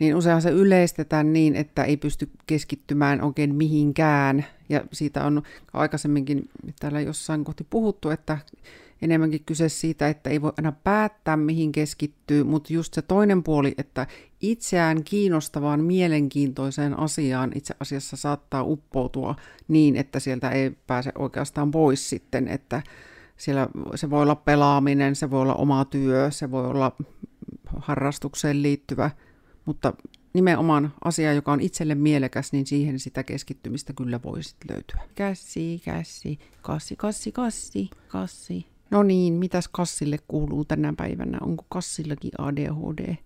niin useinhan se yleistetään niin, että ei pysty keskittymään oikein mihinkään. Ja siitä on aikaisemminkin täällä jossain kohti puhuttu, että enemmänkin kyse siitä, että ei voi aina päättää, mihin keskittyy, mutta just se toinen puoli, että itseään kiinnostavaan, mielenkiintoiseen asiaan itse asiassa saattaa uppoutua niin, että sieltä ei pääse oikeastaan pois sitten, että siellä se voi olla pelaaminen, se voi olla oma työ, se voi olla harrastukseen liittyvä, mutta nimenomaan asia, joka on itselle mielekäs, niin siihen sitä keskittymistä kyllä voisi löytyä. Kässi, kässi, kassi, kassi, kassi, kassi. No niin, mitäs kassille kuuluu tänä päivänä? Onko kassillakin ADHD?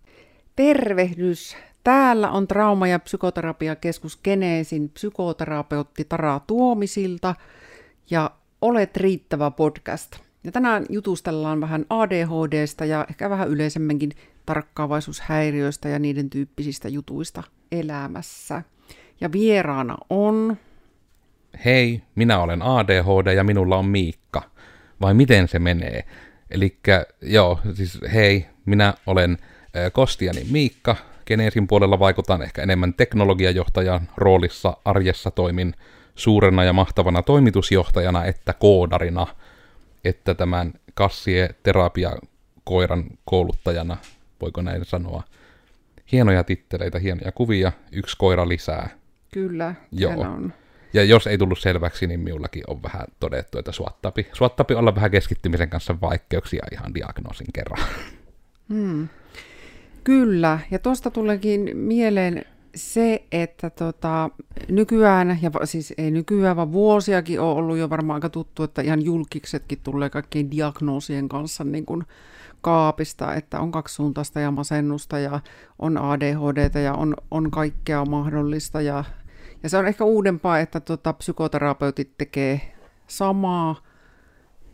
Tervehdys! Täällä on Trauma- ja psykoterapiakeskus Geneesin psykoterapeutti Tara Tuomisilta ja Olet riittävä podcast. Ja tänään jutustellaan vähän ADHDsta ja ehkä vähän yleisemminkin tarkkaavaisuushäiriöistä ja niiden tyyppisistä jutuista elämässä. Ja vieraana on... Hei, minä olen ADHD ja minulla on Miikka. Vai miten se menee? Eli joo, siis hei, minä olen Kostiani Miikka. Geneesin puolella vaikutan ehkä enemmän teknologiajohtajan roolissa arjessa toimin suurena ja mahtavana toimitusjohtajana että koodarina, että tämän kassie terapiakoiran kouluttajana, voiko näin sanoa. Hienoja titteleitä, hienoja kuvia, yksi koira lisää. Kyllä, Joo. on. Ja jos ei tullut selväksi, niin minullakin on vähän todettu, että suottapi, suottapi olla vähän keskittymisen kanssa vaikeuksia ihan diagnoosin kerran. Hmm. Kyllä, ja tuosta tuleekin mieleen se, että tota, nykyään, ja siis ei nykyään, vaan vuosiakin on ollut jo varmaan aika tuttu, että ihan julkiksetkin tulee kaikkien diagnoosien kanssa niin kuin kaapista, että on kaksisuuntaista ja masennusta ja on ADHD ja on, on kaikkea mahdollista. Ja, ja se on ehkä uudempaa, että tota, psykoterapeutit tekee samaa.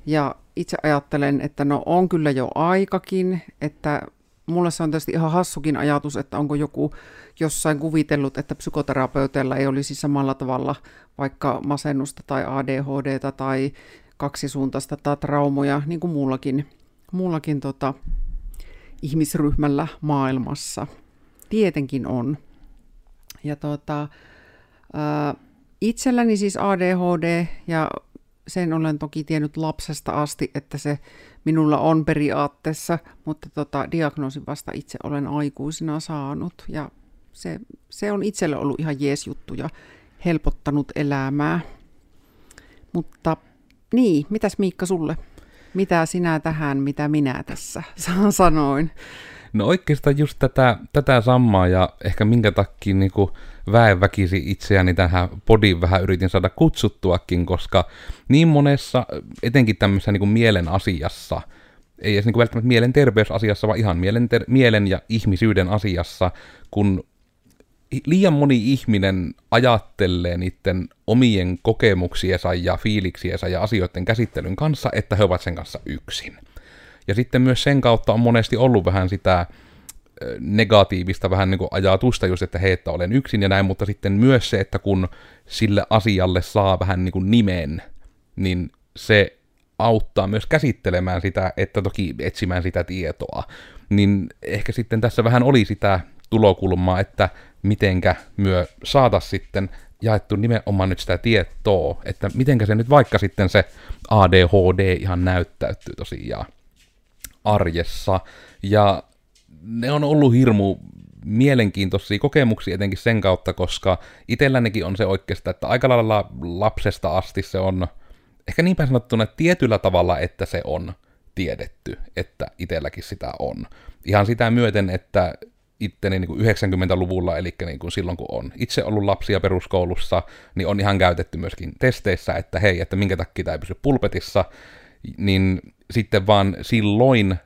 Ja itse ajattelen, että no on kyllä jo aikakin, että mulle se on tietysti ihan hassukin ajatus, että onko joku jossain kuvitellut, että psykoterapeuteilla ei olisi samalla tavalla vaikka masennusta tai ADHDta tai kaksisuuntaista tai traumoja, niin kuin muullakin, muullakin tota, ihmisryhmällä maailmassa. Tietenkin on. Ja tota, ää, itselläni siis ADHD ja sen olen toki tiennyt lapsesta asti, että se minulla on periaatteessa, mutta tota, diagnoosin vasta itse olen aikuisena saanut ja se, se on itselle ollut ihan jees juttu ja helpottanut elämää. Mutta niin, mitäs Miikka sulle? Mitä sinä tähän, mitä minä tässä sanoin? No oikeastaan just tätä, tätä samaa ja ehkä minkä takia niin väenväkisi itseäni tähän podiin vähän yritin saada kutsuttuakin, koska niin monessa, etenkin tämmöisessä niin mielen asiassa, ei edes niin välttämättä mielen terveysasiassa, vaan ihan mielen, ter- mielen ja ihmisyyden asiassa, kun liian moni ihminen ajattelee niiden omien kokemuksiensa ja fiiliksiensä ja asioiden käsittelyn kanssa, että he ovat sen kanssa yksin. Ja sitten myös sen kautta on monesti ollut vähän sitä negatiivista vähän niin kuin ajatusta just, että hei, että olen yksin ja näin, mutta sitten myös se, että kun sille asialle saa vähän niin kuin nimen, niin se auttaa myös käsittelemään sitä, että toki etsimään sitä tietoa. Niin ehkä sitten tässä vähän oli sitä tulokulmaa, että mitenkä myö saata sitten jaettu nimenomaan nyt sitä tietoa, että mitenkä se nyt vaikka sitten se ADHD ihan näyttäytyy tosiaan arjessa. Ja ne on ollut hirmu mielenkiintoisia kokemuksia etenkin sen kautta, koska itsellänikin on se oikeastaan, että aika lailla lapsesta asti se on, ehkä niinpä sanottuna tietyllä tavalla, että se on tiedetty, että itselläkin sitä on. Ihan sitä myöten, että itteni niin kuin 90-luvulla, eli niin kuin silloin kun on itse ollut lapsia peruskoulussa, niin on ihan käytetty myöskin testeissä, että hei, että minkä takia tämä ei pysy pulpetissa, niin sitten vaan silloin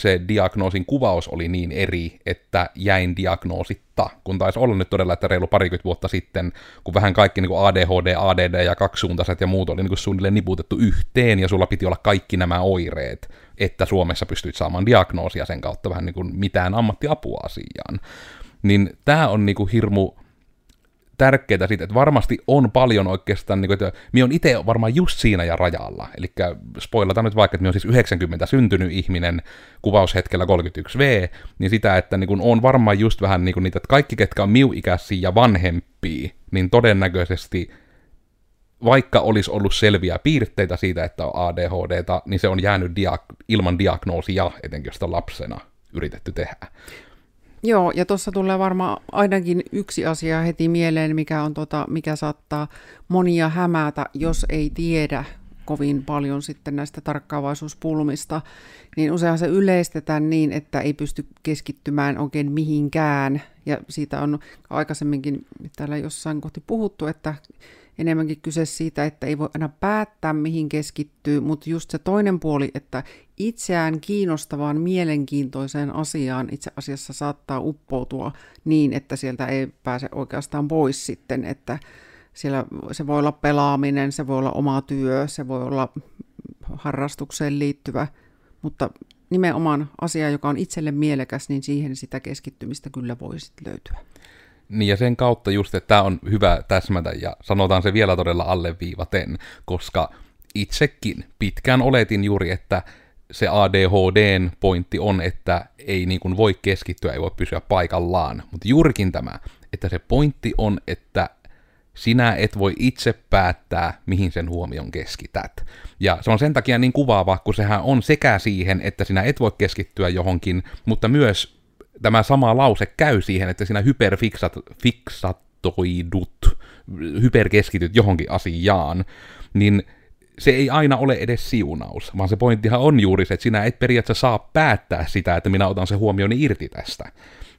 se diagnoosin kuvaus oli niin eri, että jäin diagnoositta, kun taisi olla nyt todella, että reilu parikymmentä vuotta sitten, kun vähän kaikki niin kuin ADHD, ADD ja kaksisuuntaiset ja muut oli niin kuin suunnilleen niputettu yhteen, ja sulla piti olla kaikki nämä oireet, että Suomessa pystyt saamaan diagnoosia sen kautta vähän niin kuin mitään ammattiapua asiaan. Niin tämä on niin kuin hirmu tärkeää siitä, että varmasti on paljon oikeastaan, niin kuin, että minä on itse varmaan just siinä ja rajalla, eli spoilataan nyt vaikka, että minä on siis 90 syntynyt ihminen, kuvaushetkellä 31V, niin sitä, että niin kuin, on varmaan just vähän niin kuin niitä, että kaikki, ketkä on miu-ikäisiä ja vanhempia, niin todennäköisesti vaikka olisi ollut selviä piirteitä siitä, että on ADHD, niin se on jäänyt dia- ilman diagnoosia, etenkin jos sitä lapsena yritetty tehdä. Joo, ja tuossa tulee varmaan ainakin yksi asia heti mieleen, mikä, on tota, mikä saattaa monia hämätä, jos ei tiedä kovin paljon sitten näistä tarkkaavaisuuspulmista, niin useinhan se yleistetään niin, että ei pysty keskittymään oikein mihinkään. Ja siitä on aikaisemminkin täällä jossain kohti puhuttu, että enemmänkin kyse siitä, että ei voi aina päättää, mihin keskittyy, mutta just se toinen puoli, että itseään kiinnostavaan, mielenkiintoiseen asiaan itse asiassa saattaa uppoutua niin, että sieltä ei pääse oikeastaan pois sitten, että siellä se voi olla pelaaminen, se voi olla oma työ, se voi olla harrastukseen liittyvä, mutta nimenomaan asia, joka on itselle mielekäs, niin siihen sitä keskittymistä kyllä voi löytyä. Niin ja sen kautta just, että tämä on hyvä täsmätä ja sanotaan se vielä todella alleviivaten, koska itsekin pitkään oletin juuri, että se ADHDn pointti on, että ei niin kuin voi keskittyä, ei voi pysyä paikallaan. Mutta juurikin tämä, että se pointti on, että sinä et voi itse päättää, mihin sen huomion keskität. Ja se on sen takia niin kuvaava, kun sehän on sekä siihen, että sinä et voi keskittyä johonkin, mutta myös tämä sama lause käy siihen, että sinä hyperfiksatoidut, hyperkeskityt johonkin asiaan, niin se ei aina ole edes siunaus, vaan se pointtihan on juuri se, että sinä et periaatteessa saa päättää sitä, että minä otan se huomioni irti tästä.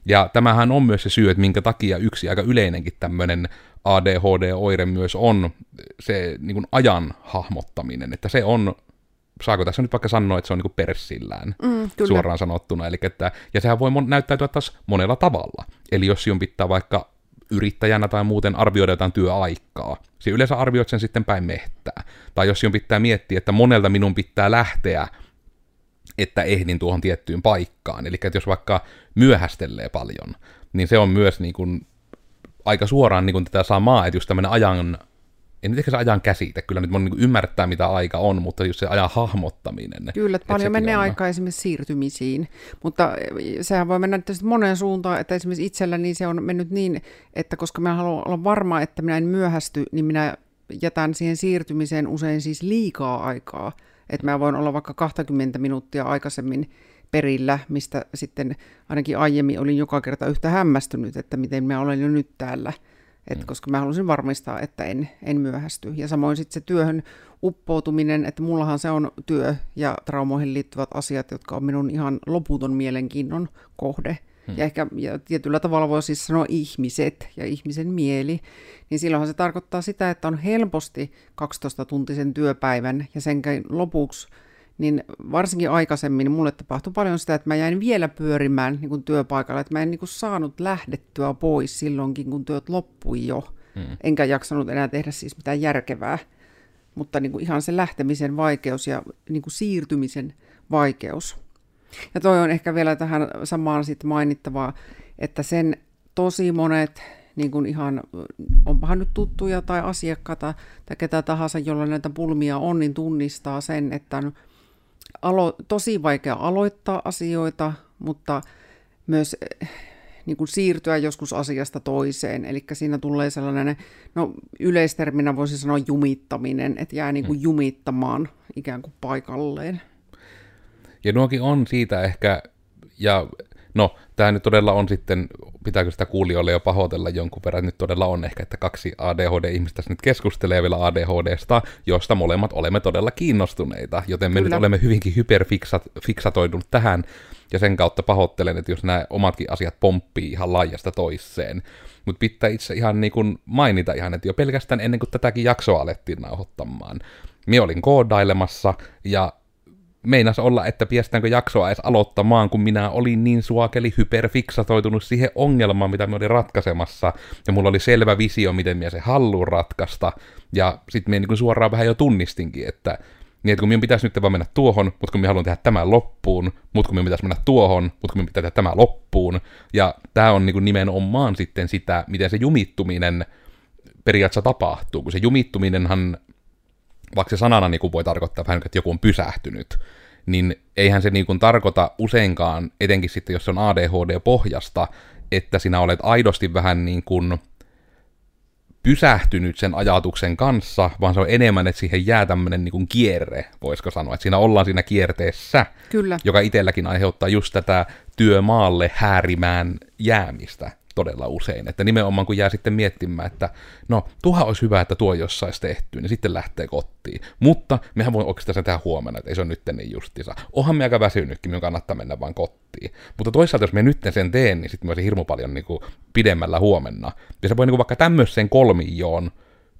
Ja tämähän on myös se syy, että minkä takia yksi aika yleinenkin tämmöinen ADHD-oire myös on se niin kuin ajan hahmottaminen, että se on saako tässä nyt vaikka sanoa, että se on niin perssillään mm, suoraan sanottuna. Eli että, ja sehän voi mon- näyttäytyä taas monella tavalla. Eli jos sinun pitää vaikka yrittäjänä tai muuten arvioida jotain työaikaa, se yleensä arvioit sen sitten päin mehtää. Tai jos sinun pitää miettiä, että monelta minun pitää lähteä, että ehdin tuohon tiettyyn paikkaan. Eli että jos vaikka myöhästelee paljon, niin se on myös niin kuin aika suoraan niin kuin tätä samaa, että just tämmöinen ajan en nyt se ajan käsite, kyllä nyt mun niin ymmärtää, mitä aika on, mutta just se ajan hahmottaminen. Kyllä, että paljon menee on... aikaa esimerkiksi siirtymisiin, mutta eh, sehän voi mennä tietysti moneen suuntaan, että esimerkiksi itsellä niin se on mennyt niin, että koska mä haluan olla varma, että minä en myöhästy, niin minä jätän siihen siirtymiseen usein siis liikaa aikaa, että mä voin olla vaikka 20 minuuttia aikaisemmin perillä, mistä sitten ainakin aiemmin olin joka kerta yhtä hämmästynyt, että miten mä olen jo nyt täällä – et mm. koska mä halusin varmistaa, että en, en myöhästy. Ja samoin sitten se työhön uppoutuminen, että mullahan se on työ ja traumoihin liittyvät asiat, jotka on minun ihan loputon mielenkiinnon kohde. Hmm. Ja ehkä ja tietyllä tavalla voi siis sanoa ihmiset ja ihmisen mieli, niin silloinhan se tarkoittaa sitä, että on helposti 12-tuntisen työpäivän ja sen lopuksi niin varsinkin aikaisemmin niin mulle tapahtui paljon sitä, että mä jäin vielä pyörimään niin kuin työpaikalla, että mä en niin kuin saanut lähdettyä pois silloinkin, kun työt loppui jo. Hmm. Enkä jaksanut enää tehdä siis mitään järkevää. Mutta niin kuin ihan se lähtemisen vaikeus ja niin kuin siirtymisen vaikeus. Ja toi on ehkä vielä tähän samaan sitten mainittavaa, että sen tosi monet niin kuin ihan, onpahan nyt tuttuja tai asiakkaita tai ketä tahansa, jolla näitä pulmia on, niin tunnistaa sen, että alo- tosi vaikea aloittaa asioita, mutta myös eh, niin kuin siirtyä joskus asiasta toiseen. Eli siinä tulee sellainen, no yleisterminä voisi sanoa jumittaminen, että jää niin kuin mm. jumittamaan ikään kuin paikalleen. Ja nuokin on siitä ehkä, ja no, tämä nyt todella on sitten, pitääkö sitä kuulijoille jo pahoitella jonkun verran, nyt todella on ehkä, että kaksi ADHD-ihmistä nyt keskustelee vielä ADHDsta, josta molemmat olemme todella kiinnostuneita, joten me Kyllä. nyt olemme hyvinkin hyperfiksatoidut tähän, ja sen kautta pahoittelen, että jos nämä omatkin asiat pomppii ihan laajasta toiseen. Mutta pitää itse ihan niin kuin mainita ihan, että jo pelkästään ennen kuin tätäkin jaksoa alettiin nauhoittamaan, minä olin koodailemassa, ja meinas olla, että piestäänkö jaksoa edes aloittamaan, kun minä olin niin suakeli hyperfiksatoitunut siihen ongelmaan, mitä me olin ratkaisemassa, ja mulla oli selvä visio, miten minä se haluan ratkaista, ja sitten minä niin suoraan vähän jo tunnistinkin, että niin, että kun minun pitäisi nyt vaan mennä tuohon, mutta kun minä haluan tehdä tämän loppuun, mutta kun minun pitäisi mennä tuohon, mutta kun minun pitää tehdä tämä loppuun, ja tämä on niin kuin nimenomaan sitten sitä, miten se jumittuminen periaatteessa tapahtuu, kun se jumittuminenhan, vaikka se sanana niin kuin voi tarkoittaa vähän, että joku on pysähtynyt, niin eihän se niin kuin tarkoita useinkaan, etenkin sitten jos se on ADHD-pohjasta, että sinä olet aidosti vähän niin kuin pysähtynyt sen ajatuksen kanssa, vaan se on enemmän, että siihen jää tämmöinen niin kierre, voisiko sanoa, että siinä ollaan siinä kierteessä, Kyllä. joka itselläkin aiheuttaa just tätä työmaalle häärimään jäämistä todella usein. Että nimenomaan kun jää sitten miettimään, että no, tuohan olisi hyvä, että tuo jossain tehty, niin sitten lähtee kotiin. Mutta mehän voi oikeastaan sen tehdä huomenna, että ei se ole nyt niin justiinsa. Onhan me aika väsynytkin, minun kannattaa mennä vaan kotiin. Mutta toisaalta, jos me nyt sen teen, niin sitten me hirmu paljon niin kuin, pidemmällä huomenna. Ja se voi niin kuin, vaikka tämmöiseen kolmioon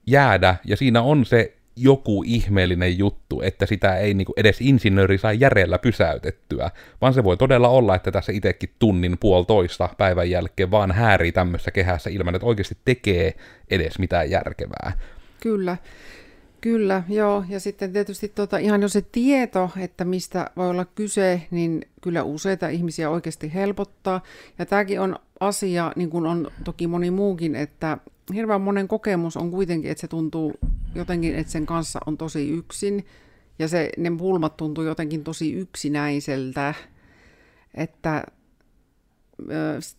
jäädä, ja siinä on se joku ihmeellinen juttu, että sitä ei niin edes insinööri saa järjellä pysäytettyä, vaan se voi todella olla, että tässä itsekin tunnin puolitoista päivän jälkeen vaan häärii tämmöisessä kehässä ilman, että oikeasti tekee edes mitään järkevää. Kyllä. Kyllä, joo. Ja sitten tietysti tota, ihan jo se tieto, että mistä voi olla kyse, niin kyllä useita ihmisiä oikeasti helpottaa. Ja tämäkin on asia, niin kuin on toki moni muukin, että hirveän monen kokemus on kuitenkin, että se tuntuu jotenkin, että sen kanssa on tosi yksin. Ja se, ne pulmat tuntuu jotenkin tosi yksinäiseltä. Että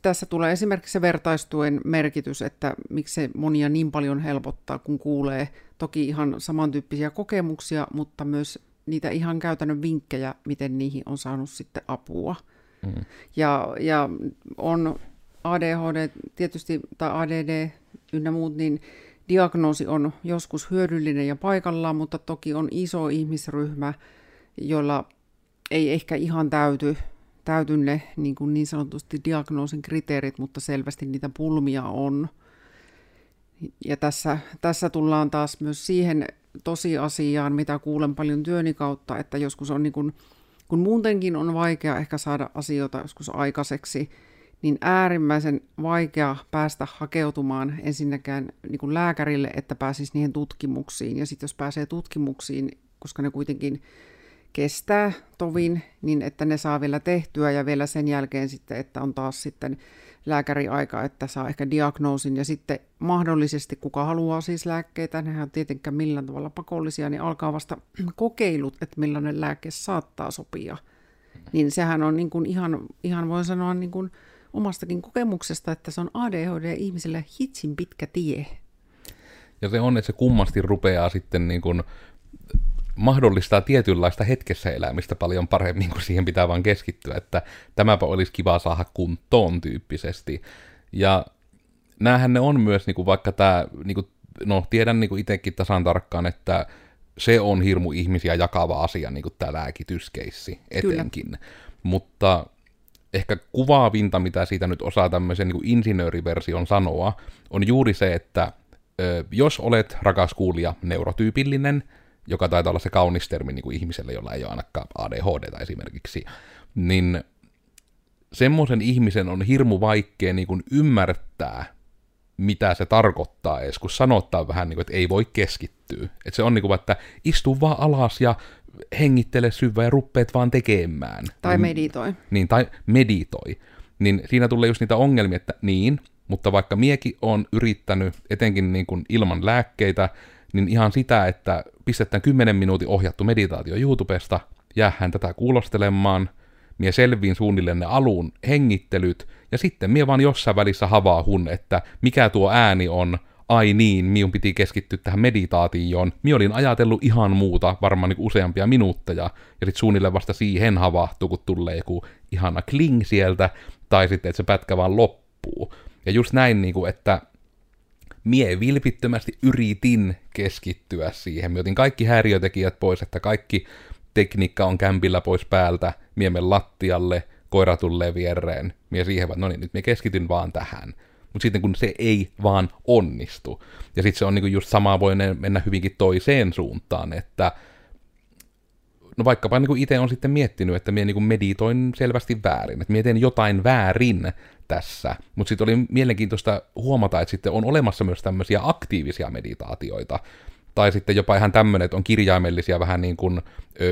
tässä tulee esimerkiksi se vertaistuen merkitys, että miksi se monia niin paljon helpottaa, kun kuulee toki ihan samantyyppisiä kokemuksia, mutta myös niitä ihan käytännön vinkkejä, miten niihin on saanut sitten apua. Mm. Ja, ja on ADHD tietysti, tai ADD ynnä muut, niin diagnoosi on joskus hyödyllinen ja paikallaan, mutta toki on iso ihmisryhmä, joilla ei ehkä ihan täyty täyty ne niin, kuin niin sanotusti diagnoosin kriteerit, mutta selvästi niitä pulmia on. Ja tässä, tässä tullaan taas myös siihen tosiasiaan, mitä kuulen paljon työni kautta, että joskus on niin kuin, kun muutenkin on vaikea ehkä saada asioita joskus aikaiseksi, niin äärimmäisen vaikea päästä hakeutumaan ensinnäkään niin kuin lääkärille, että pääsisi niihin tutkimuksiin. Ja sitten jos pääsee tutkimuksiin, koska ne kuitenkin kestää tovin, niin että ne saa vielä tehtyä ja vielä sen jälkeen sitten, että on taas sitten lääkäriaika, että saa ehkä diagnoosin ja sitten mahdollisesti, kuka haluaa siis lääkkeitä, nehän on tietenkään millään tavalla pakollisia, niin alkaa vasta kokeilut, että millainen lääke saattaa sopia. Niin sehän on niin kuin ihan, ihan voin sanoa niin kuin omastakin kokemuksesta, että se on ADHD-ihmiselle hitsin pitkä tie. Ja se on, että se kummasti rupeaa sitten niin kuin mahdollistaa tietynlaista hetkessä elämistä paljon paremmin, kun siihen pitää vaan keskittyä, että tämäpä olisi kiva saada kuntoon tyyppisesti. Ja näähän ne on myös, niin kuin vaikka tämä, niin kuin, no tiedän niin kuin itsekin tasan tarkkaan, että se on hirmu ihmisiä jakava asia, niin kuin tämä lääkityskeissi etenkin. Kyllä. Mutta ehkä kuvaavinta, mitä siitä nyt osaa tämmöisen niin insinööriversion sanoa, on juuri se, että jos olet, rakas kuulija, neurotyypillinen, joka taitaa olla se kaunis termi niin kuin ihmiselle, jolla ei ole ainakaan ADHD esimerkiksi, niin semmoisen ihmisen on hirmu vaikea niin kuin ymmärtää, mitä se tarkoittaa edes, kun sanottaa vähän niin kuin, että ei voi keskittyä. Että se on niin kuin, että istu vaan alas ja hengittele syvä ja ruppeet vaan tekemään. Tai meditoi. Niin, tai meditoi. Niin siinä tulee just niitä ongelmia, että niin, mutta vaikka miekin on yrittänyt, etenkin niin kuin ilman lääkkeitä, niin ihan sitä, että pistetään 10 minuutin ohjattu meditaatio YouTubesta, jäähän tätä kuulostelemaan, mie selviin suunnilleen ne alun hengittelyt, ja sitten mie vaan jossain välissä havaahun, että mikä tuo ääni on, ai niin, minun piti keskittyä tähän meditaatioon. Mi olin ajatellut ihan muuta, varmaan niin useampia minuutteja, ja sitten suunnilleen vasta siihen havahtuu, kun tulee joku ihana kling sieltä, tai sitten, että se pätkä vaan loppuu. Ja just näin, niin kuin, että mie vilpittömästi yritin keskittyä siihen. Mie otin kaikki häiriötekijät pois, että kaikki tekniikka on kämpillä pois päältä, miemen lattialle, koira tulee viereen, mie siihen vaan, no niin, nyt mie keskityn vaan tähän. Mutta sitten kun se ei vaan onnistu. Ja sitten se on niinku just sama voi mennä hyvinkin toiseen suuntaan, että no vaikkapa niin itse on sitten miettinyt, että minä niin meditoin selvästi väärin, että minä teen jotain väärin tässä, mutta sitten oli mielenkiintoista huomata, että sitten on olemassa myös tämmöisiä aktiivisia meditaatioita, tai sitten jopa ihan tämmöinen, että on kirjaimellisia vähän niin kuin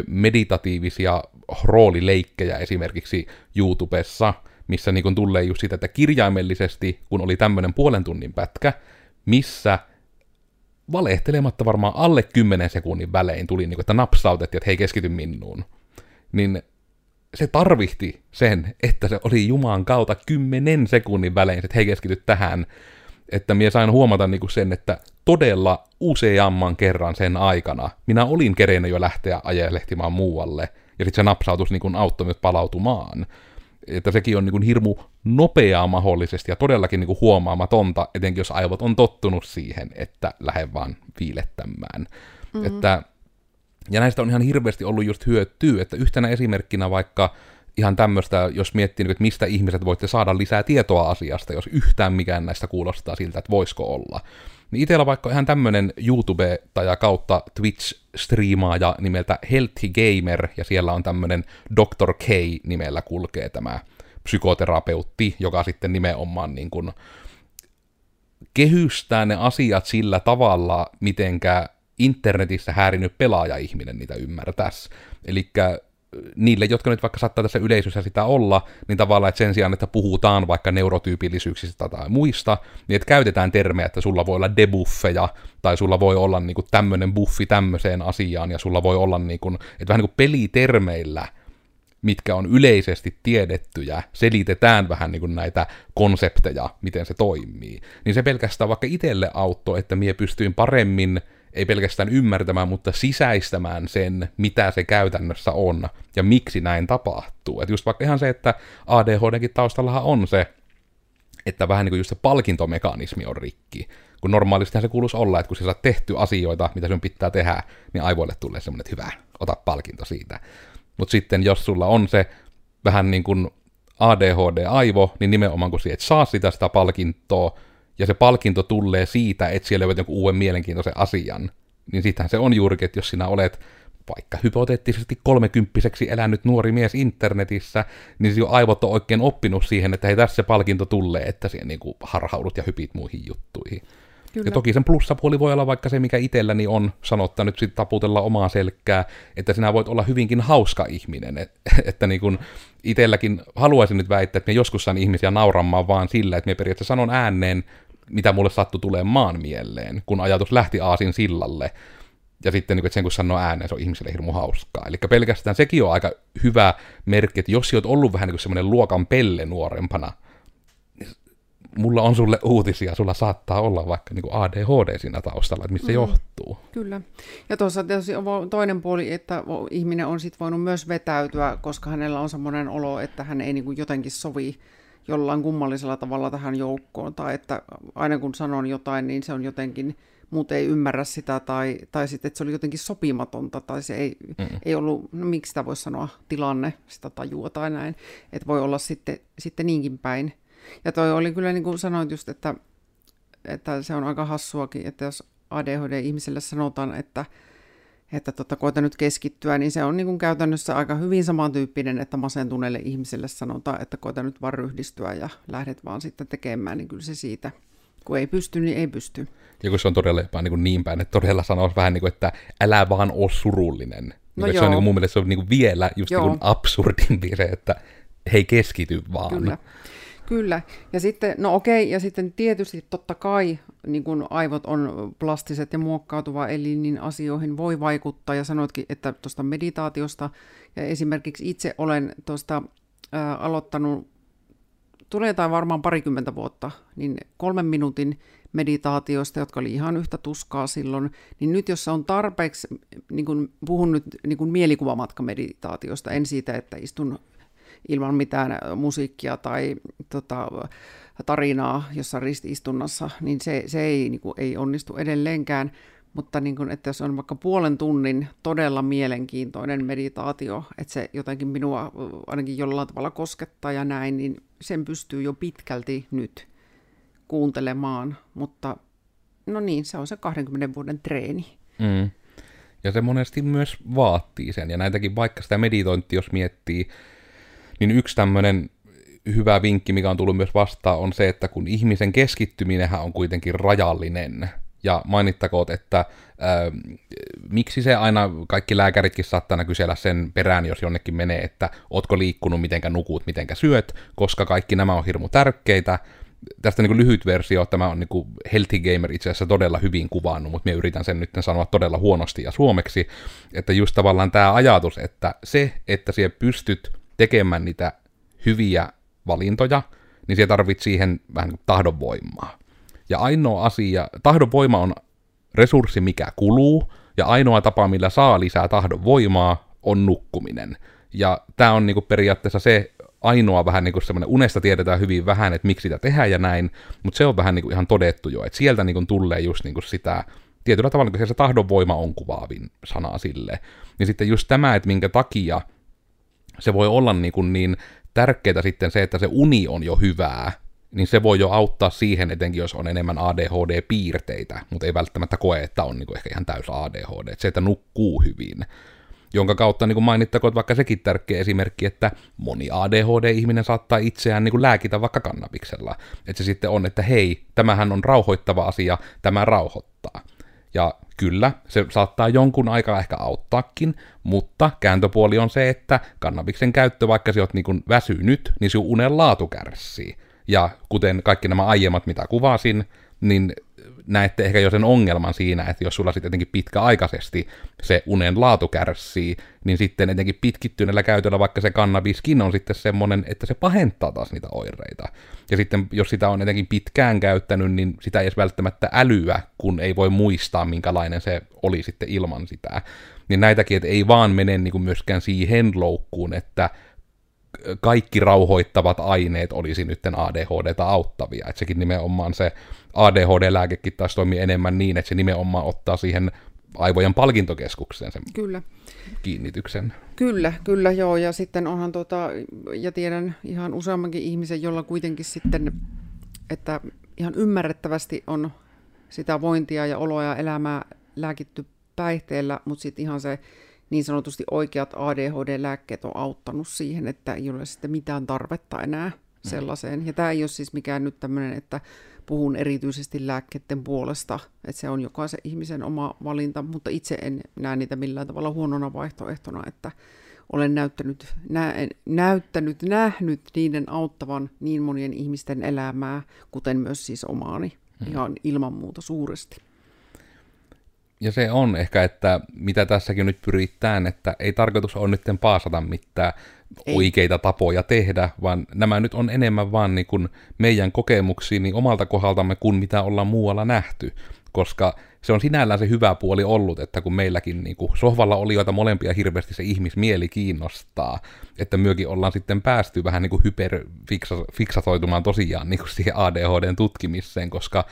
meditatiivisia roolileikkejä esimerkiksi YouTubessa, missä niin kuin tulee just sitä, että kirjaimellisesti, kun oli tämmöinen puolen tunnin pätkä, missä valehtelematta varmaan alle 10 sekunnin välein tuli, niin kuin, että napsautettiin, että hei keskity minuun. Niin se tarvihti sen, että se oli Jumaan kautta 10 sekunnin välein, että hei keskity tähän. Että minä sain huomata niin kuin sen, että todella useamman kerran sen aikana minä olin kerennyt jo lähteä ajelehtimaan muualle, ja sitten se napsautus niin kuin auttoi myös palautumaan että sekin on niin kuin hirmu nopeaa mahdollisesti ja todellakin niin kuin huomaamatonta, etenkin jos aivot on tottunut siihen, että lähde vaan viilettämään. Mm-hmm. Että, ja näistä on ihan hirveästi ollut just hyötyä, että yhtenä esimerkkinä vaikka ihan tämmöistä, jos miettii, että mistä ihmiset voitte saada lisää tietoa asiasta, jos yhtään mikään näistä kuulostaa siltä, että voisiko olla. Niin itsellä vaikka ihan tämmönen YouTube- tai kautta Twitch-striimaaja nimeltä Healthy Gamer, ja siellä on tämmönen Dr. K nimellä kulkee tämä psykoterapeutti, joka sitten nimenomaan niin kuin kehystää ne asiat sillä tavalla, mitenkä internetissä häirinyt pelaaja-ihminen niitä ymmärtäisi. Eli niille, jotka nyt vaikka saattaa tässä yleisössä sitä olla, niin tavallaan, että sen sijaan, että puhutaan vaikka neurotyypillisyyksistä tai muista, niin että käytetään termejä, että sulla voi olla debuffeja, tai sulla voi olla niin kuin tämmöinen buffi tämmöiseen asiaan, ja sulla voi olla niin kuin, että vähän niin kuin pelitermeillä, mitkä on yleisesti tiedettyjä, selitetään vähän niin kuin näitä konsepteja, miten se toimii. Niin se pelkästään vaikka itselle auttoi, että mie pystyin paremmin ei pelkästään ymmärtämään, mutta sisäistämään sen, mitä se käytännössä on ja miksi näin tapahtuu. Et just vaikka ihan se, että ADHDkin taustallahan on se, että vähän niin kuin just se palkintomekanismi on rikki. Kun normaalistihan se kuuluisi olla, että kun sä saat tehty asioita, mitä sun pitää tehdä, niin aivoille tulee semmoinen, että hyvä, ota palkinto siitä. Mutta sitten jos sulla on se vähän niin kuin ADHD-aivo, niin nimenomaan kun sä et saa sitä, sitä palkintoa, ja se palkinto tulee siitä, että siellä löytät jonkun uuden mielenkiintoisen asian, niin sitähän se on juurikin, että jos sinä olet vaikka hypoteettisesti kolmekymppiseksi elänyt nuori mies internetissä, niin jo aivot on oikein oppinut siihen, että hei tässä se palkinto tulee, että siihen niin kuin harhaudut ja hypit muihin juttuihin. Kyllä. Ja toki sen plussapuoli voi olla vaikka se, mikä itselläni on sanottaa nyt sitten taputella omaa selkää, että sinä voit olla hyvinkin hauska ihminen. Et, että niin kun itselläkin haluaisin nyt väittää, että me joskus saan ihmisiä nauramaan vaan sillä, että me periaatteessa sanon ääneen, mitä mulle sattui tulee maan mieleen, kun ajatus lähti aasin sillalle. Ja sitten niin, että sen kun sanoo ääneen, se on ihmiselle hirmu hauskaa. Eli pelkästään sekin on aika hyvä merkki, että jos olet ollut vähän niin kuin semmoinen luokan pelle nuorempana, mulla on sulle uutisia, sulla saattaa olla vaikka niin kuin ADHD siinä taustalla, että mistä mm, johtuu. Kyllä. Ja tuossa tietysti on toinen puoli, että ihminen on sitten voinut myös vetäytyä, koska hänellä on semmoinen olo, että hän ei niin kuin jotenkin sovi jollain kummallisella tavalla tähän joukkoon, tai että aina kun sanon jotain, niin se on jotenkin, muut ei ymmärrä sitä, tai, tai sitten, että se oli jotenkin sopimatonta, tai se ei, mm. ei ollut, no miksi sitä voisi sanoa, tilanne, sitä tajua tai näin, että voi olla sitten, sitten niinkin päin. Ja toi oli kyllä niin kuin sanoit just, että, että se on aika hassuakin, että jos ADHD-ihmiselle sanotaan, että, että tota, koeta nyt keskittyä, niin se on niin kuin käytännössä aika hyvin samantyyppinen, että masentuneelle ihmiselle sanotaan, että koeta nyt vaan ryhdistyä ja lähdet vaan sitten tekemään, niin kyllä se siitä, kun ei pysty, niin ei pysty. Ja kun se on todella jopa niin, kuin niin päin, että todella sanoo vähän niin kuin, että älä vaan ole surullinen. Niin no se on niin kuin, mun mielestä se on niin kuin vielä just niin kuin absurdimpi se, että hei keskity vaan. Kyllä. Kyllä, ja sitten, no okei, ja sitten tietysti totta kai niin kun aivot on plastiset ja muokkautuva elin, niin asioihin voi vaikuttaa, ja sanoitkin, että tuosta meditaatiosta, ja esimerkiksi itse olen tuosta ää, aloittanut, tulee jotain varmaan parikymmentä vuotta, niin kolmen minuutin meditaatioista, jotka oli ihan yhtä tuskaa silloin, niin nyt jos on tarpeeksi, niin kun puhun nyt niin kun mielikuvamatkameditaatiosta, en siitä, että istun ilman mitään musiikkia tai tota, tarinaa jossain ristiistunnassa, niin se, se ei, niin kuin, ei onnistu edelleenkään. Mutta niin kuin, että jos on vaikka puolen tunnin todella mielenkiintoinen meditaatio, että se jotenkin minua ainakin jollain tavalla koskettaa ja näin, niin sen pystyy jo pitkälti nyt kuuntelemaan. Mutta no niin, se on se 20 vuoden treeni. Mm. Ja se monesti myös vaatii sen. Ja näitäkin vaikka sitä meditointia, jos miettii, niin yksi tämmöinen hyvä vinkki, mikä on tullut myös vastaan, on se, että kun ihmisen keskittyminenhän on kuitenkin rajallinen, ja mainittakoot, että äh, miksi se aina, kaikki lääkäritkin saattaa kysellä sen perään, jos jonnekin menee, että ootko liikkunut, mitenkä nukut, mitenkä syöt, koska kaikki nämä on hirmu tärkeitä, tästä niin lyhyt versio, tämä on niin Healthy Gamer itse asiassa todella hyvin kuvannut, mutta minä yritän sen nyt sanoa todella huonosti ja suomeksi, että just tavallaan tämä ajatus, että se, että siellä pystyt tekemään niitä hyviä valintoja, niin se tarvitset siihen vähän tahdonvoimaa. Ja ainoa asia, tahdonvoima on resurssi, mikä kuluu, ja ainoa tapa, millä saa lisää tahdonvoimaa, on nukkuminen. Ja tämä on niinku periaatteessa se ainoa vähän niin kuin semmoinen, unesta tiedetään hyvin vähän, että miksi sitä tehdään ja näin, mutta se on vähän niin kuin ihan todettu jo, että sieltä niin kuin tulee just niin kuin sitä, tietyllä tavalla niin se tahdonvoima on kuvaavin sana sille. Niin sitten just tämä, että minkä takia se voi olla niin, kuin niin tärkeää sitten se, että se uni on jo hyvää, niin se voi jo auttaa siihen, etenkin jos on enemmän ADHD-piirteitä, mutta ei välttämättä koe, että on niin kuin ehkä ihan täys ADHD. Se, että nukkuu hyvin, jonka kautta niin kuin mainittakoon vaikka sekin tärkeä esimerkki, että moni ADHD-ihminen saattaa itseään niin kuin lääkitä vaikka kannabiksella. Että se sitten on, että hei, tämähän on rauhoittava asia, tämä rauhoittaa. Ja kyllä, se saattaa jonkun aikaa ehkä auttaakin, mutta kääntöpuoli on se, että kannabiksen käyttö, vaikka sä oot niin väsynyt, niin sinun unen laatu kärsii. Ja kuten kaikki nämä aiemmat, mitä kuvasin, niin näette ehkä jo sen ongelman siinä, että jos sulla sitten jotenkin pitkäaikaisesti se unen laatu kärsii, niin sitten etenkin pitkittyneellä käytöllä vaikka se kannabiskin on sitten semmoinen, että se pahentaa taas niitä oireita. Ja sitten jos sitä on etenkin pitkään käyttänyt, niin sitä ei edes välttämättä älyä, kun ei voi muistaa, minkälainen se oli sitten ilman sitä. Niin näitäkin, että ei vaan mene niin kuin myöskään siihen loukkuun, että kaikki rauhoittavat aineet olisi nyt ADHDta auttavia. Että sekin nimenomaan se ADHD-lääkekin taas toimii enemmän niin, että se nimenomaan ottaa siihen aivojen palkintokeskukseen sen kyllä. kiinnityksen. Kyllä, kyllä joo. Ja sitten onhan tota, ja tiedän ihan useammankin ihmisen, jolla kuitenkin sitten, että ihan ymmärrettävästi on sitä vointia ja oloa ja elämää lääkitty päihteellä, mutta sitten ihan se niin sanotusti oikeat ADHD-lääkkeet on auttanut siihen, että ei ole sitten mitään tarvetta enää mm. sellaiseen. Ja tämä ei ole siis mikään nyt tämmöinen, että puhun erityisesti lääkkeiden puolesta, että se on jokaisen ihmisen oma valinta, mutta itse en näe niitä millään tavalla huonona vaihtoehtona, että olen näyttänyt, nä, näyttänyt, nähnyt niiden auttavan niin monien ihmisten elämää, kuten myös siis omaani, hmm. ihan ilman muuta suuresti ja se on ehkä, että mitä tässäkin nyt pyritään, että ei tarkoitus ole nyt paasata mitään ei. oikeita tapoja tehdä, vaan nämä nyt on enemmän vaan niin kuin meidän kokemuksiin niin omalta kohdaltamme kuin mitä ollaan muualla nähty. Koska se on sinällään se hyvä puoli ollut, että kun meilläkin niin kuin sohvalla joita molempia hirveästi se ihmismieli kiinnostaa, että myökin ollaan sitten päästy vähän niin kuin hyperfiksatoitumaan tosiaan niin kuin siihen ADHDn tutkimiseen, koska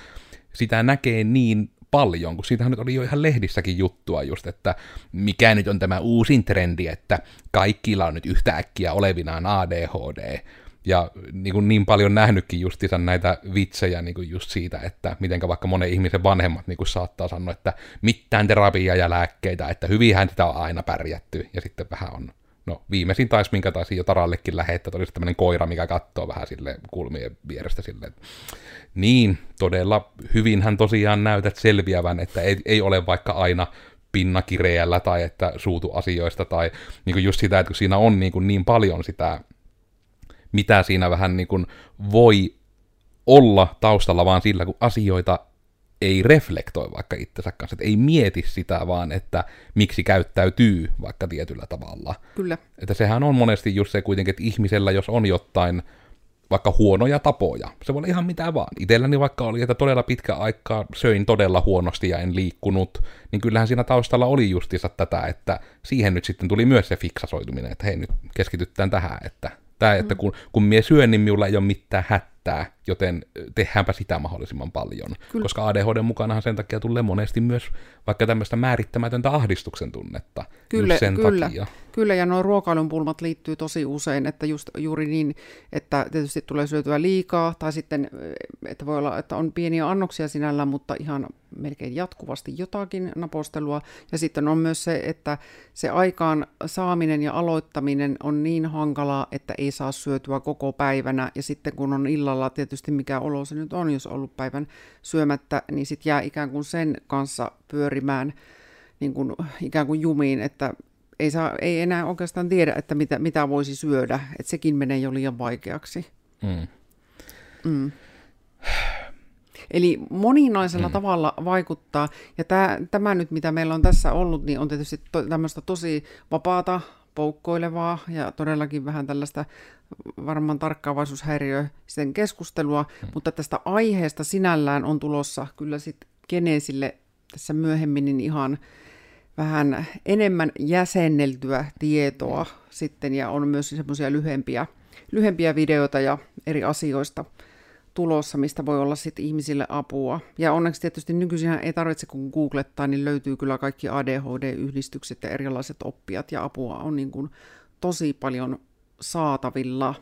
sitä näkee niin paljon, kun siitähän nyt oli jo ihan lehdissäkin juttua just, että mikä nyt on tämä uusin trendi, että kaikilla on nyt yhtäkkiä olevinaan ADHD, ja niin, kuin niin paljon nähnytkin justiinsa näitä vitsejä niin kuin just siitä, että miten vaikka monen ihmisen vanhemmat niin kuin saattaa sanoa, että mitään terapiaa ja lääkkeitä, että hyvinhän sitä on aina pärjätty, ja sitten vähän on No viimeisin taisi, minkä taisi jo Tarallekin lähettää, oli tämmöinen koira, mikä katsoo vähän sille kulmien vierestä silleen. Niin, todella hyvinhän tosiaan näytät selviävän, että ei, ei ole vaikka aina pinnakireällä tai että suutu asioista tai niin kuin just sitä, että kun siinä on niin, kuin niin paljon sitä, mitä siinä vähän niin kuin voi olla taustalla vaan sillä, kun asioita ei reflektoi vaikka itsensä kanssa, että ei mieti sitä vaan, että miksi käyttäytyy vaikka tietyllä tavalla. Kyllä. Että sehän on monesti just se kuitenkin, että ihmisellä, jos on jotain vaikka huonoja tapoja, se voi olla ihan mitä vaan. Itselläni vaikka oli, että todella pitkä aikaa söin todella huonosti ja en liikkunut, niin kyllähän siinä taustalla oli justiinsa tätä, että siihen nyt sitten tuli myös se fiksasoituminen, että hei nyt keskitytään tähän, että, tämä, että mm. kun, kun mie syön, niin minulla ei ole mitään hätää riittää, joten tehdäänpä sitä mahdollisimman paljon. Kyllä. Koska ADHD mukanahan sen takia tulee monesti myös vaikka tämmöistä määrittämätöntä ahdistuksen tunnetta. Kyllä, sen kyllä, takia. kyllä, ja nuo ruokailun pulmat liittyy tosi usein, että just juuri niin, että tietysti tulee syötyä liikaa, tai sitten, että voi olla, että on pieniä annoksia sinällä, mutta ihan melkein jatkuvasti jotakin napostelua. Ja sitten on myös se, että se aikaan saaminen ja aloittaminen on niin hankalaa, että ei saa syötyä koko päivänä. Ja sitten kun on illalla tietysti mikä olo se nyt on, jos ollut päivän syömättä, niin sitten jää ikään kuin sen kanssa pyörimään niin kuin, ikään kuin jumiin, että ei, saa, ei enää oikeastaan tiedä, että mitä, mitä voisi syödä. Että sekin menee jo liian vaikeaksi. Mm. Mm. Eli moninaisella mm. tavalla vaikuttaa, ja tämä, tämä nyt, mitä meillä on tässä ollut, niin on tietysti to, tämmöistä tosi vapaata, poukkoilevaa ja todellakin vähän tällaista varmaan tarkkaavaisuushäiriöisten keskustelua, mm. mutta tästä aiheesta sinällään on tulossa kyllä sitten Geneesille tässä myöhemmin niin ihan vähän enemmän jäsenneltyä tietoa sitten, ja on myös semmoisia lyhempiä, lyhempiä videoita ja eri asioista tulossa, mistä voi olla sitten ihmisille apua. Ja onneksi tietysti nykyisin ei tarvitse, kun googlettaa, niin löytyy kyllä kaikki ADHD-yhdistykset ja erilaiset oppijat, ja apua on niin kuin tosi paljon saatavilla.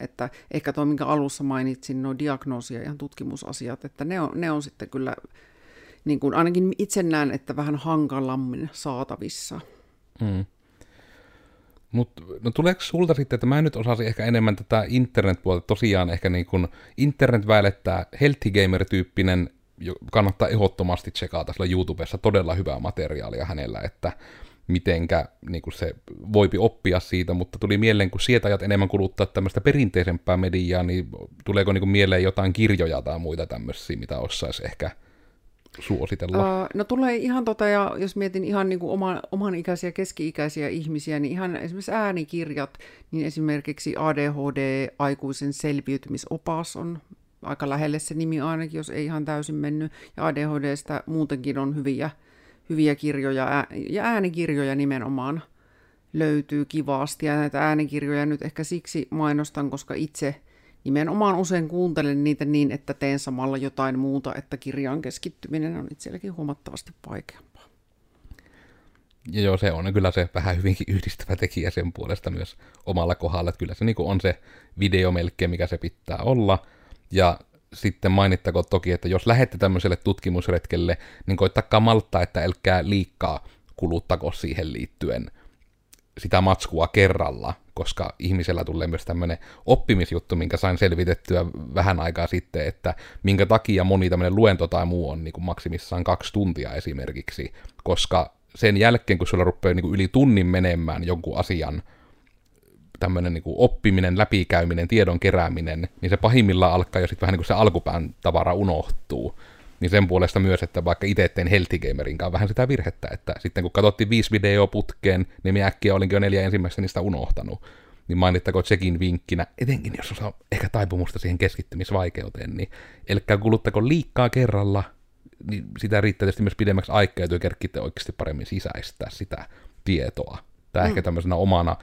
Että ehkä tuo, minkä alussa mainitsin, nuo diagnoosia ja tutkimusasiat, että ne on, ne on sitten kyllä niin kuin ainakin itse näen, että vähän hankalammin saatavissa. Mm. Mutta no tuleeko sulta sitten, että mä nyt osasin ehkä enemmän tätä internetpuolta, tosiaan ehkä niin kuin internet väilettää healthy gamer-tyyppinen, kannattaa ehdottomasti tsekata sillä YouTubessa todella hyvää materiaalia hänellä, että mitenkä niin kuin se voipi oppia siitä, mutta tuli mieleen, kun sieltä ajat enemmän kuluttaa tämmöistä perinteisempää mediaa, niin tuleeko niin kuin mieleen jotain kirjoja tai muita tämmöisiä, mitä osaisi ehkä suositella? Uh, no tulee ihan tota, ja jos mietin ihan niin kuin oma, oman ikäisiä, keski-ikäisiä ihmisiä, niin ihan esimerkiksi äänikirjat, niin esimerkiksi ADHD-aikuisen selviytymisopas on aika lähelle se nimi ainakin, jos ei ihan täysin mennyt, ja ADHDstä muutenkin on hyviä, hyviä kirjoja, ja äänikirjoja nimenomaan löytyy kivasti, ja näitä äänikirjoja nyt ehkä siksi mainostan, koska itse – nimenomaan usein kuuntelen niitä niin, että teen samalla jotain muuta, että kirjaan keskittyminen on itselläkin huomattavasti vaikeampaa. Ja joo, se on kyllä se vähän hyvinkin yhdistävä tekijä sen puolesta myös omalla kohdalla, että kyllä se niin on se video melkein, mikä se pitää olla. Ja sitten mainittako toki, että jos lähette tämmöiselle tutkimusretkelle, niin koittakaa malttaa, että älkää liikkaa kuluttako siihen liittyen sitä matskua kerralla, koska ihmisellä tulee myös tämmöinen oppimisjuttu, minkä sain selvitettyä vähän aikaa sitten, että minkä takia moni tämmöinen luento tai muu on niin kuin maksimissaan kaksi tuntia esimerkiksi, koska sen jälkeen, kun sulla rupeaa niin kuin yli tunnin menemään jonkun asian tämmöinen niin kuin oppiminen, läpikäyminen, tiedon kerääminen, niin se pahimmillaan alkaa jo sitten vähän niin kuin se alkupään tavara unohtuu. Niin sen puolesta myös, että vaikka itse tein Healthy Gamerin kanssa vähän sitä virhettä, että sitten kun katsottiin viisi videoa putkeen, niin minä äkkiä olinkin jo neljä ensimmäistä niistä unohtanut. Niin mainittako sekin vinkkinä, etenkin jos on ehkä taipumusta siihen keskittymisvaikeuteen, niin elkää kuluttako liikkaa kerralla, niin sitä riittää tietysti myös pidemmäksi aikaa, ja kerkitte oikeasti paremmin sisäistää sitä tietoa. Tämä mm. ehkä tämmöisenä omana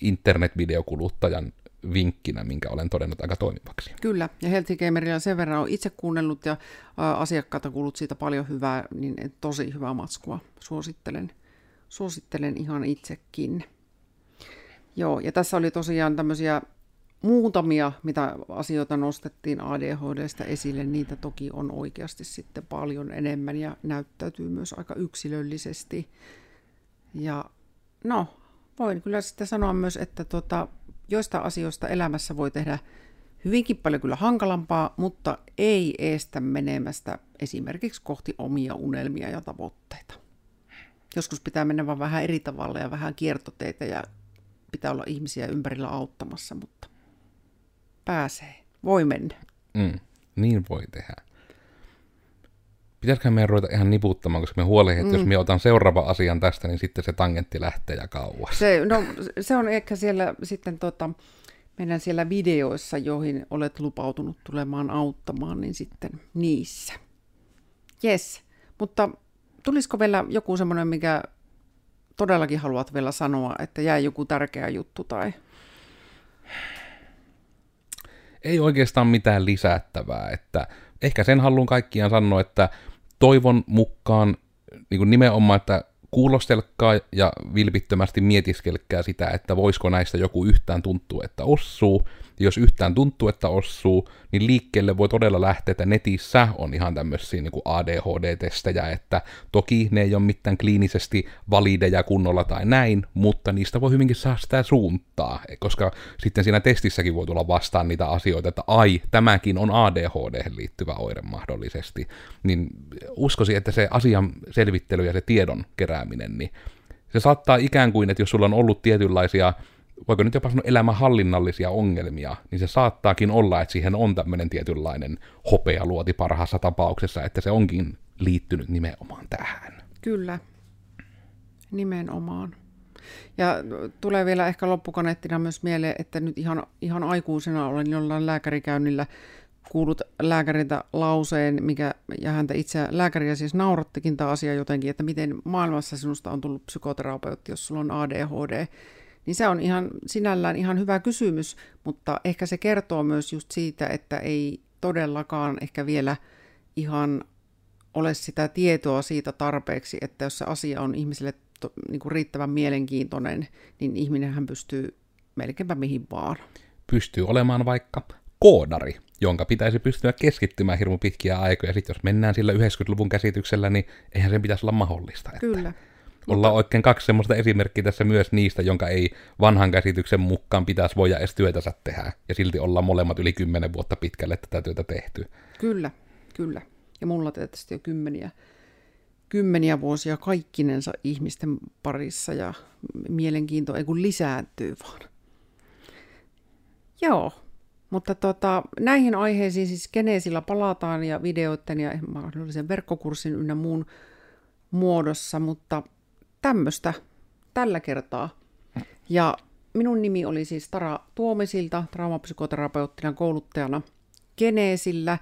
internetvideokuluttajan vinkkinä, minkä olen todennut aika toimivaksi. Kyllä, ja Gamerilla sen verran on itse kuunnellut ja asiakkaata kuullut siitä paljon hyvää, niin tosi hyvää matskua suosittelen, suosittelen ihan itsekin. Joo, ja tässä oli tosiaan tämmöisiä muutamia, mitä asioita nostettiin ADHDstä esille, niitä toki on oikeasti sitten paljon enemmän ja näyttäytyy myös aika yksilöllisesti. Ja no, voin kyllä sitten sanoa myös, että tota, joista asioista elämässä voi tehdä hyvinkin paljon kyllä hankalampaa, mutta ei estä menemästä esimerkiksi kohti omia unelmia ja tavoitteita. Joskus pitää mennä vaan vähän eri tavalla ja vähän kiertoteitä ja pitää olla ihmisiä ympärillä auttamassa, mutta pääsee. Voi mennä. Mm, niin voi tehdä. Pitäisikö meidän ruveta ihan niputtamaan, koska me huolehdimme, että mm. jos me otan seuraava asian tästä, niin sitten se tangentti lähtee ja kauas. Se, no, se on ehkä siellä sitten tota, meidän siellä videoissa, joihin olet lupautunut tulemaan auttamaan, niin sitten niissä. Yes, mutta tulisiko vielä joku semmoinen, mikä todellakin haluat vielä sanoa, että jäi joku tärkeä juttu tai... Ei oikeastaan mitään lisättävää, että ehkä sen haluan kaikkiaan sanoa, että toivon mukaan niin kuin nimenomaan, että kuulostelkaa ja vilpittömästi mietiskelkää sitä, että voisiko näistä joku yhtään tuntua, että ossuu, ja jos yhtään tuntuu, että osuu, niin liikkeelle voi todella lähteä, että netissä on ihan tämmöisiä niin ADHD-testejä, että toki ne ei ole mitään kliinisesti valideja kunnolla tai näin, mutta niistä voi hyvinkin saa sitä suuntaa, koska sitten siinä testissäkin voi tulla vastaan niitä asioita, että ai, tämäkin on ADHD liittyvä oire mahdollisesti, niin uskoisin, että se asian selvittely ja se tiedon kerääminen, niin se saattaa ikään kuin, että jos sulla on ollut tietynlaisia voiko nyt jopa sanoa elämänhallinnallisia ongelmia, niin se saattaakin olla, että siihen on tämmöinen tietynlainen hopealuoti parhaassa tapauksessa, että se onkin liittynyt nimenomaan tähän. Kyllä, nimenomaan. Ja tulee vielä ehkä loppukaneettina myös mieleen, että nyt ihan, ihan aikuisena olen jollain lääkärikäynnillä kuulut lääkäriltä lauseen, mikä, ja häntä itse lääkäriä siis naurattikin tämä asia jotenkin, että miten maailmassa sinusta on tullut psykoterapeutti, jos sulla on ADHD. Niin se on ihan sinällään ihan hyvä kysymys, mutta ehkä se kertoo myös just siitä, että ei todellakaan ehkä vielä ihan ole sitä tietoa siitä tarpeeksi, että jos se asia on ihmiselle to, niin kuin riittävän mielenkiintoinen, niin ihminenhän pystyy melkeinpä mihin vaan. Pystyy olemaan vaikka koodari, jonka pitäisi pystyä keskittymään hirmu pitkiä aikoja. Sitten jos mennään sillä 90-luvun käsityksellä, niin eihän sen pitäisi olla mahdollista. Että Kyllä. Ollaan oikein kaksi semmoista esimerkkiä tässä myös niistä, jonka ei vanhan käsityksen mukaan pitäisi voida edes työtänsä tehdä. Ja silti ollaan molemmat yli kymmenen vuotta pitkälle tätä työtä tehty. Kyllä, kyllä. Ja mulla tietysti jo kymmeniä, kymmeniä vuosia kaikkinensa ihmisten parissa ja mielenkiinto ei kun lisääntyy vaan. Joo, mutta tota, näihin aiheisiin siis Geneesillä palataan ja videoiden ja mahdollisen verkkokurssin ynnä muun muodossa, mutta tämmöistä tällä kertaa. Ja minun nimi oli siis Tara Tuomisilta, traumapsykoterapeuttina kouluttajana Geneesillä.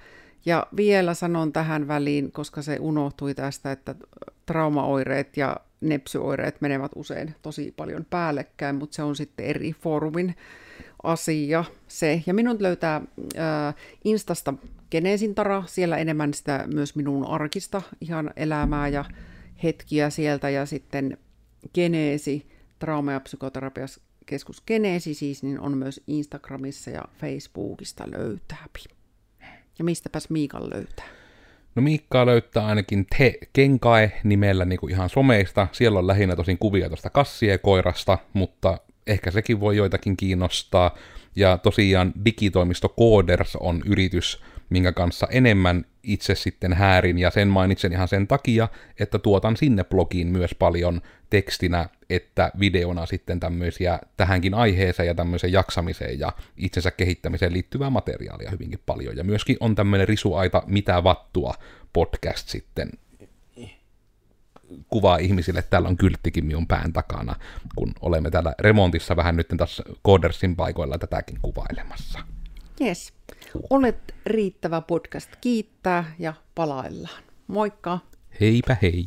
Ja vielä sanon tähän väliin, koska se unohtui tästä, että traumaoireet ja nepsyoireet menevät usein tosi paljon päällekkäin, mutta se on sitten eri foorumin asia se. Ja minun löytää äh, Instasta Geneesintara, siellä enemmän sitä myös minun arkista, ihan elämää ja hetkiä sieltä, ja sitten Geneesi, trauma- ja psykoterapiakeskus Geneesi siis, niin on myös Instagramissa ja Facebookista löytääpi. Ja mistäpäs Miikan löytää? No Miikkaa löytää ainakin Te Kenkae nimellä niin kuin ihan someista. Siellä on lähinnä tosin kuvia tuosta kassiekoirasta, mutta ehkä sekin voi joitakin kiinnostaa. Ja tosiaan digitoimisto Coders on yritys, minkä kanssa enemmän itse sitten häärin, ja sen mainitsen ihan sen takia, että tuotan sinne blogiin myös paljon tekstinä, että videona sitten tämmöisiä tähänkin aiheeseen ja tämmöiseen jaksamiseen ja itsensä kehittämiseen liittyvää materiaalia hyvinkin paljon. Ja myöskin on tämmöinen risuaita Mitä vattua podcast sitten kuvaa ihmisille, että täällä on kylttikin minun pään takana, kun olemme täällä remontissa vähän nyt tässä Codersin paikoilla tätäkin kuvailemassa. Yes. Olet riittävä podcast kiittää ja palaillaan. Moikka! Heipä hei!